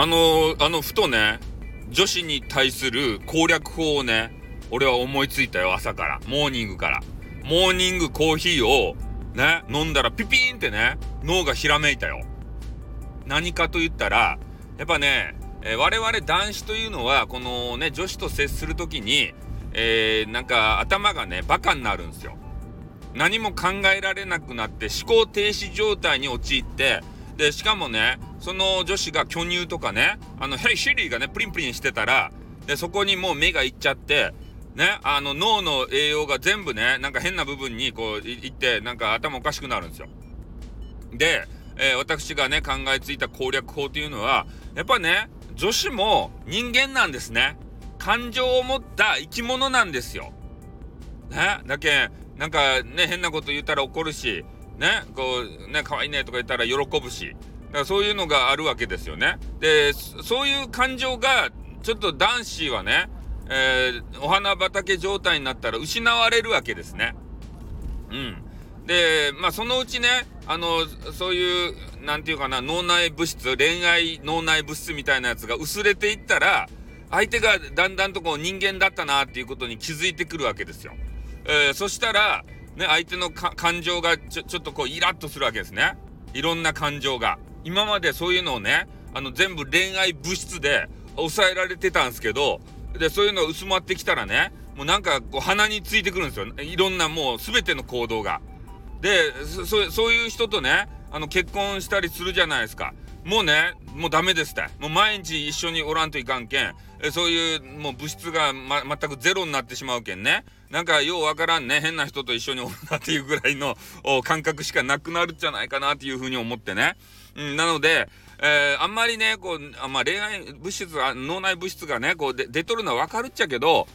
あのあのふとね女子に対する攻略法をね俺は思いついたよ朝から。モーニングから。モーニングコーヒーをね飲んだらピピーンってね脳がひらめいたよ。何かと言ったらやっぱね、えー、我々男子というのはこのね女子と接する時に、えー、なんか頭がねバカになるんですよ。何も考えられなくなって思考停止状態に陥ってでしかもねその女子が巨乳とかねあのヘイシリーがねプリンプリンしてたらでそこにもう目がいっちゃってねあの脳の栄養が全部ねなんか変な部分にこういってなんか頭おかしくなるんですよ。で、えー、私がね考えついた攻略法というのはやっぱね女子も人間なんですね。感情を持った生き物なんですよ。ねだけなんかね変なこと言ったら怒るしねこうね可愛いねとか言ったら喜ぶしだからそういうのがあるわけですよね。でそういう感情がちょっと男子はね、えー、お花畑状態になったら失われるわけですね。うん。でまあそのうちねあのそういう何て言うかな脳内物質恋愛脳内物質みたいなやつが薄れていったら相手がだんだんとこう人間だったなっていうことに気づいてくるわけですよ。えー、そしたらね、相手の感情がちょちょっとこうイラッとするわけですね。いろんな感情が。今までそういうのをね、あの全部恋愛物質で抑えられてたんですけど、で、そういうの薄まってきたらね、もうなんかこう鼻についてくるんですよ。いろんなもう全ての行動が。で、そそういう人とね、あの結婚したりするじゃないですか。もうね、もうダメですって。もう毎日一緒におらんといかんけん、えそういうもう物質が、ま、全くゼロになってしまうけんね。なんかようわからんね、変な人と一緒におるなっていうぐらいの感覚しかなくなるんじゃないかなっていうふうに思ってね。うん、なので、えー、あんまりね、こう、あまあ、恋愛物質が、脳内物質がね、こう出とるのはわかるっちゃけど、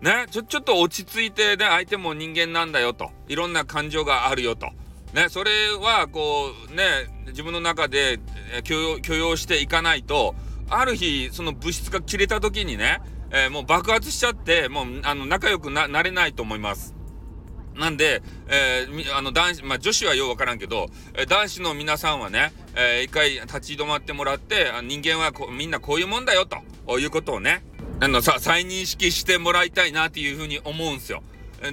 ね、ちょ、ちょっと落ち着いてね、相手も人間なんだよと。いろんな感情があるよと。ね、それはこうね自分の中で許容許容していかないとある日その物質が切れた時にね、えー、もう爆発しちゃってもうあの仲良くなれないと思います。なんで、えー、あの男子、まあ、女子はようわからんけど、え、男子の皆さんはね、えー、一回立ち止まってもらって、人間はみんなこういうもんだよということをね、あのさ再認識してもらいたいなっていうふうに思うんですよ。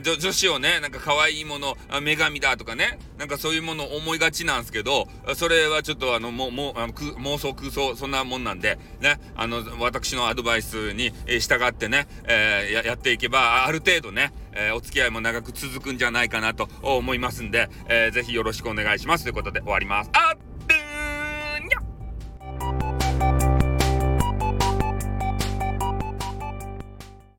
女子をね、なんか可愛いもの、女神だとかね、なんかそういうものを思いがちなんですけど、それはちょっとあの、もう、も、あの妄想空想、そんなもんなんで、ね、あの、私のアドバイスに従ってね、えー、ややっていけば、ある程度ね、えー、お付き合いも長く続くんじゃないかなと思いますんで、えー、ぜひよろしくお願いしますということで終わります。あ